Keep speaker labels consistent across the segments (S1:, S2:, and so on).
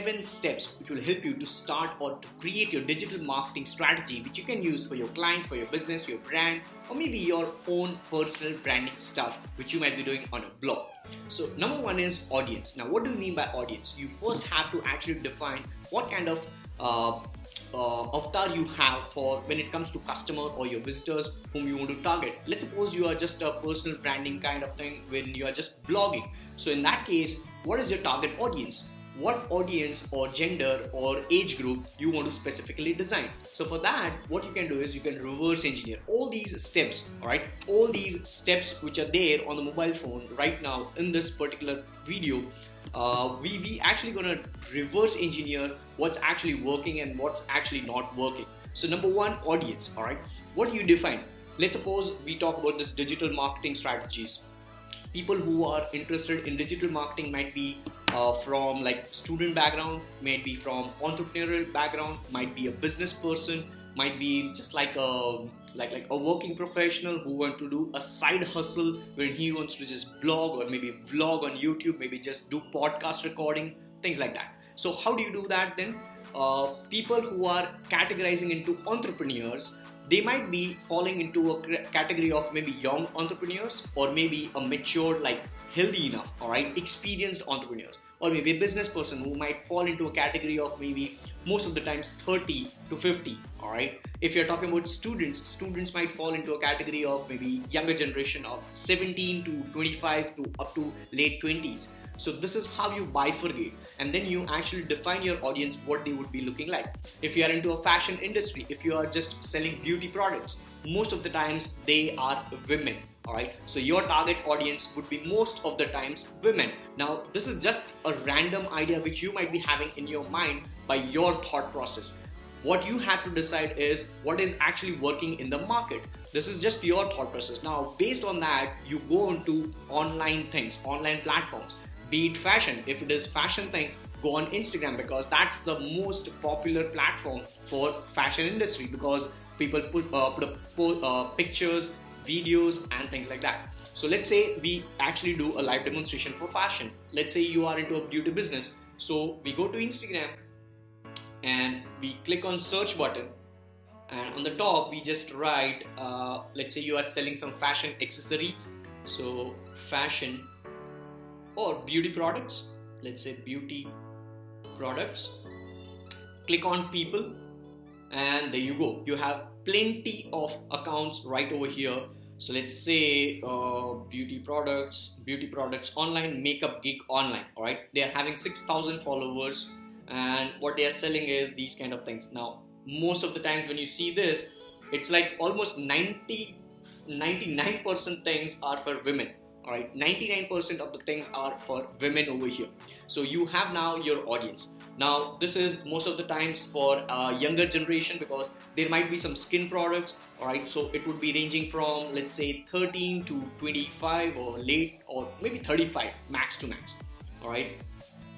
S1: seven steps which will help you to start or to create your digital marketing strategy, which you can use for your clients, for your business, your brand, or maybe your own personal branding stuff, which you might be doing on a blog. So, number one is audience. Now, what do you mean by audience? You first have to actually define what kind of uh, uh, avatar you have for when it comes to customer or your visitors whom you want to target. Let's suppose you are just a personal branding kind of thing when you are just blogging. So in that case, what is your target audience? What audience or gender or age group you want to specifically design. So for that, what you can do is you can reverse engineer all these steps, all right? All these steps which are there on the mobile phone right now in this particular video uh, we we actually gonna reverse engineer what's actually working and what's actually not working. So number one, audience. All right, what do you define? Let's suppose we talk about this digital marketing strategies. People who are interested in digital marketing might be uh, from like student background, might be from entrepreneurial background, might be a business person, might be just like a like like a working professional who want to do a side hustle when he wants to just blog or maybe vlog on YouTube, maybe just do podcast recording, things like that. So how do you do that then? Uh, people who are categorizing into entrepreneurs, they might be falling into a category of maybe young entrepreneurs or maybe a mature like healthy enough, all right, experienced entrepreneurs. Or maybe a business person who might fall into a category of maybe most of the times 30 to 50 all right. If you're talking about students students might fall into a category of maybe younger generation of 17 to 25 to up to late 20s so this is how you bifurcate and then you actually define your audience what they would be looking like. If you are into a fashion industry if you are just selling beauty products most of the times they are women alright so your target audience would be most of the times women. Now this is just a random idea which you might be having in your mind by your thought process. What you have to decide is what is actually working in the market. This is just your thought process. Now based on that you go into online things online platforms be it fashion if it is fashion thing go on instagram because that's the most popular platform for fashion industry because people put, uh, put up uh, pictures videos and things like that. So let's say we actually do a live demonstration for fashion. Let's say you are into a beauty business. So we go to Instagram and we click on search button and on the top we just write uh, let's say you are selling some fashion accessories so fashion or beauty products let's say beauty products click on people and there you go. You have plenty of accounts right over here. So let's say uh, beauty products beauty products online makeup geek online all right? They are having 6000 followers and what they are selling is these kind of things. Now most of the times when you see this it's like almost 90 99% things are for women all right 99% of the things are for women over here so you have now your audience now, this is most of the times for uh, younger generation because there might be some skin products, alright? So it would be ranging from let's say 13 to 25 or late or maybe 35 max to max, alright?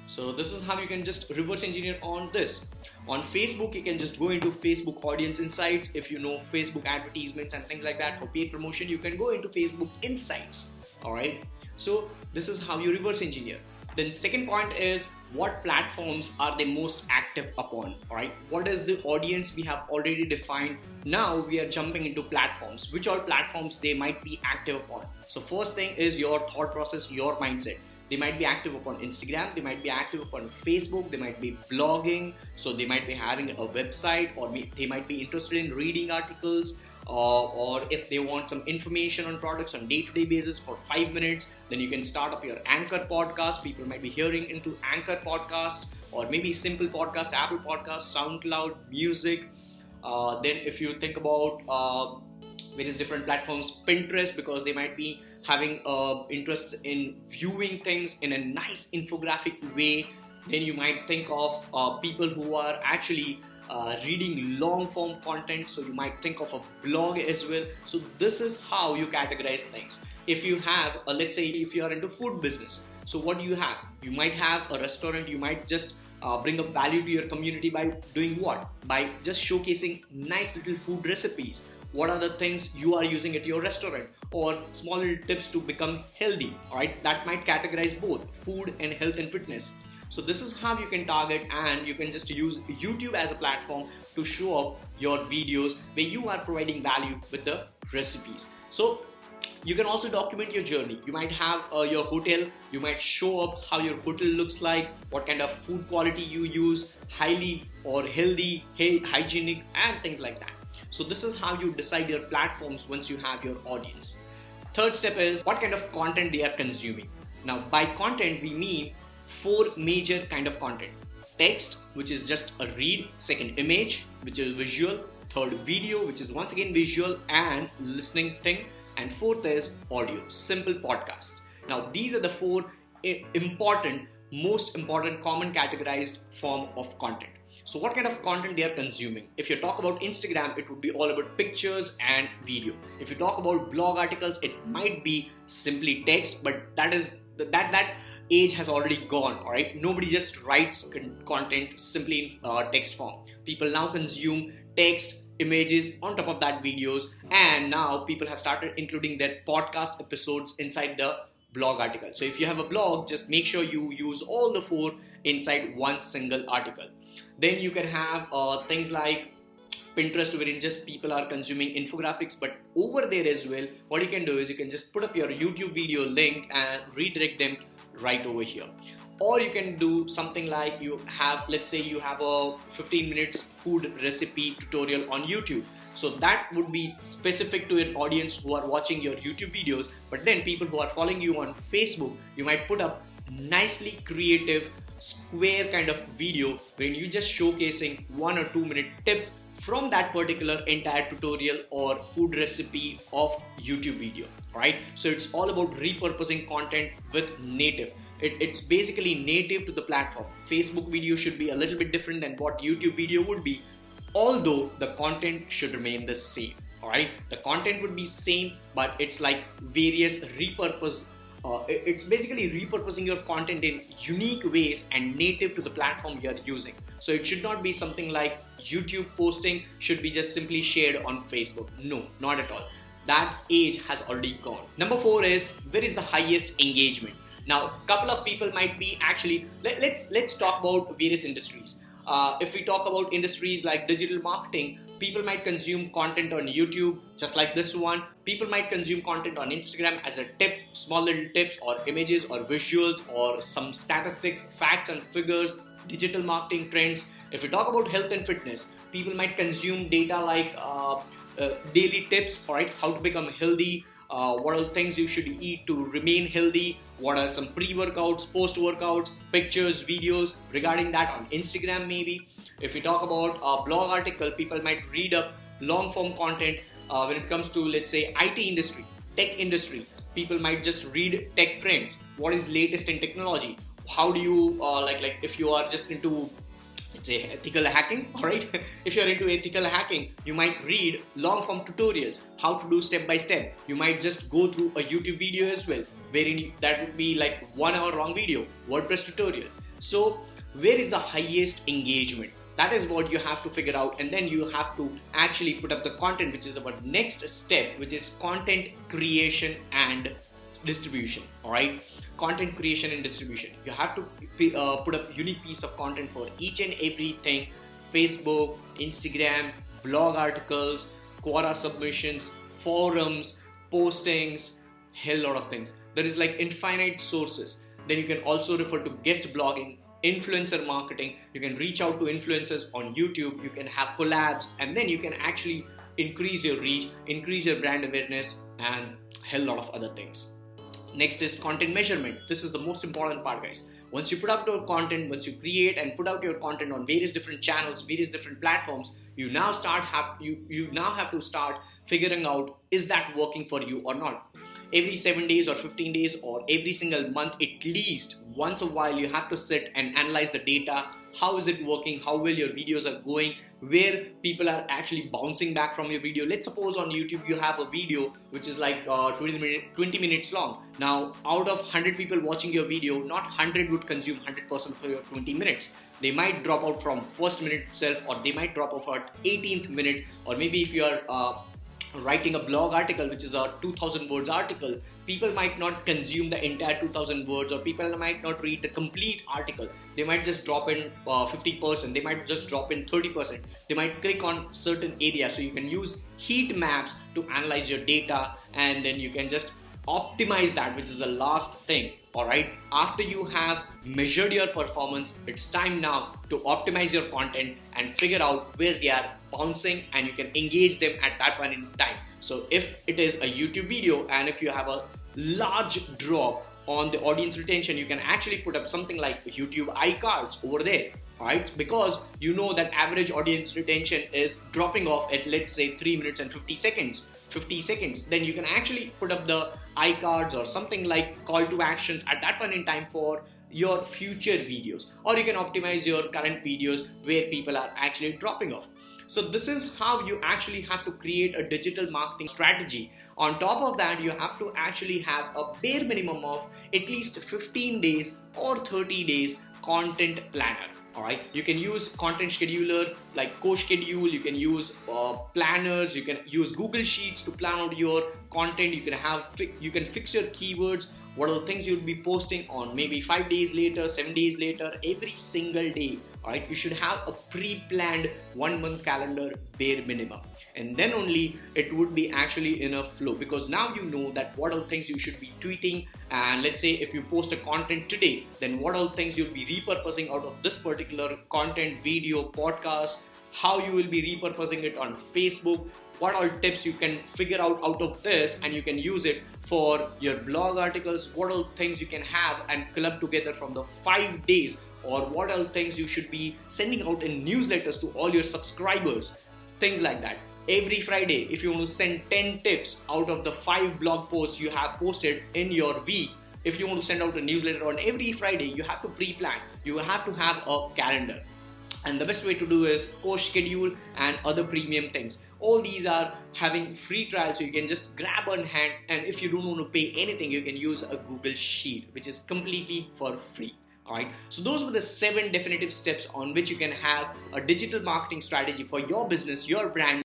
S1: So this is how you can just reverse engineer on this. On Facebook, you can just go into Facebook audience insights. If you know Facebook advertisements and things like that for paid promotion, you can go into Facebook insights. All right. So this is how you reverse engineer. Then second point is what platforms are they most active upon? All right what is the audience we have already defined? Now we are jumping into platforms. Which all platforms they might be active upon? So first thing is your thought process your mindset they might be active upon instagram they might be active upon facebook they might be blogging so they might be having a website or they might be interested in reading articles uh, or if they want some information on products on day-to-day basis for five minutes then you can start up your anchor podcast. People might be hearing into anchor podcasts or maybe simple podcast apple podcast soundcloud music. Uh, then if you think about uh, various different platforms pinterest because they might be having uh, interests in viewing things in a nice infographic way then you might think of uh, people who are actually uh, reading long form content. So you might think of a blog as well. So this is how you categorize things. If you have a, let's say if you are into food business so what do you have? You might have a restaurant. You might just uh, bring up value to your community by doing what? By just showcasing nice little food recipes. What are the things you are using at your restaurant or small tips to become healthy right? That might categorize both food and health and fitness. So this is how you can target and you can just use YouTube as a platform to show up your videos where you are providing value with the recipes. So you can also document your journey. You might have uh, your hotel. You might show up how your hotel looks like what kind of food quality you use highly or healthy hygienic and things like that. So this is how you decide your platforms once you have your audience third step is what kind of content they are consuming now by content we mean four major kind of content text which is just a read second image which is visual third video which is once again visual and listening thing and fourth is audio, simple podcasts. Now, these are the four eh, important, most important, common categorized form of content. So, what kind of content they are consuming? If you talk about Instagram, it would be all about pictures and video. If you talk about blog articles, it might be simply text, but that is that that age has already gone. All right, nobody just writes content simply in uh, text form. People now consume text images on top of that videos and now people have started including their podcast episodes inside the blog article so if you have a blog just make sure you use all the four inside one single article then you can have uh, things like Pinterest wherein just people are consuming infographics but over there as well what you can do is you can just put up your YouTube video link and redirect them right over here. Or you can do something like you have let's say you have a 15 minutes food recipe tutorial on youtube. So that would be specific to an audience who are watching your youtube videos but then people who are following you on facebook you might put up nicely creative square kind of video when you just showcasing one or two minute tip from that particular entire tutorial or food recipe of YouTube video, right? So it's all about repurposing content with native. It, it's basically native to the platform. Facebook video should be a little bit different than what YouTube video would be, although the content should remain the same. Alright, the content would be same, but it's like various repurpose. Uh, it's basically repurposing your content in unique ways and native to the platform you're using. So it should not be something like YouTube posting should be just simply shared on Facebook. No, not at all. That age has already gone. Number four is where is the highest engagement? Now, a couple of people might be actually let, us let's, let's talk about various industries. Uh, if we talk about industries like digital marketing, people might consume content on YouTube, just like this one. People might consume content on Instagram as a tip, small little tips or images or visuals or some statistics, facts and figures, digital marketing trends. If we talk about health and fitness, people might consume data like uh, uh, daily tips, right, how to become healthy, uh, what are the things you should eat to remain healthy, what are some pre workouts, post workouts, pictures, videos regarding that on Instagram, maybe. If we talk about a blog article, people might read up long form content uh, when it comes to, let's say, IT industry, tech industry. People might just read tech trends, what is latest in technology, how do you uh, like like if you are just into let's say ethical hacking all right if you're into ethical hacking you might read long form tutorials how to do step by step. You might just go through a youtube video as well wherein that would be like one hour long video wordpress tutorial. So where is the highest engagement? That is what you have to figure out and then you have to actually put up the content which is our next step which is content creation and distribution all right content creation and distribution. You have to uh, put a unique piece of content for each and everything. Facebook instagram blog articles quora submissions forums postings hell lot of things. There is like infinite sources. Then you can also refer to guest blogging influencer marketing. You can reach out to influencers on youtube. You can have collabs. And then you can actually increase your reach increase your brand awareness and hell lot of other things Next is content measurement. This is the most important part, guys. Once you put out your content, once you create and put out your content on various different channels, various different platforms, you now start have you you now have to start figuring out is that working for you or not every 7 days or 15 days or every single month at least once a while you have to sit and analyze the data. How is it working? How well your videos are going? Where people are actually bouncing back from your video? Let's suppose on youtube you have a video which is like uh, 20, minute, 20 minutes long. Now out of 100 people watching your video not 100 would consume 100% for your 20 minutes. They might drop out from first minute itself or they might drop off at 18th minute or maybe if you are uh, writing a blog article which is a 2000 words article people might not consume the entire 2000 words or people might not read the complete article. They might just drop in uh, 50% they might just drop in 30% they might click on certain areas. So you can use heat maps to analyze your data and then you can just optimize that which is the last thing. All right? After you have measured your performance it's time now to optimize your content and figure out where they are bouncing and you can engage them at that point in time. So if it is a youtube video and if you have a large drop on the audience retention you can actually put up something like youtube iCards over there. Right? Because you know that average audience retention is dropping off at let's say 3 minutes and 50 seconds 50 seconds then you can actually put up the iCards or something like call to actions at that point in time for your future videos. Or you can optimize your current videos where people are actually dropping off. So this is how you actually have to create a digital marketing strategy. On top of that you have to actually have a bare minimum of at least 15 days or 30 days content planner all right you can use content scheduler like CoSchedule you can use uh, planners you can use google sheets to plan out your content. You can have you can fix your keywords what are the things you'll be posting on. Maybe five days later seven days later every single day right you should have a pre-planned one month calendar bare minimum. And then only it would be actually in a flow. Because now you know that what the things you should be tweeting. And let's say if you post a content today then what the things you'll be repurposing out of this particular content video podcast how you will be repurposing it on facebook what all tips you can figure out out of this and you can use it for your blog articles what all things you can have and club together from the five days or what all things you should be sending out in newsletters to all your subscribers things like that. Every friday if you want to send 10 tips out of the 5 blog posts you have posted in your week if you want to send out a newsletter on every friday you have to pre-plan. You have to have a calendar. And the best way to do is CoSchedule and other premium things all these are having free trials so you can just grab on hand and if you don't want to pay anything you can use a google sheet which is completely for free Alright, so those were the seven definitive steps on which you can have a digital marketing strategy for your business, your brand.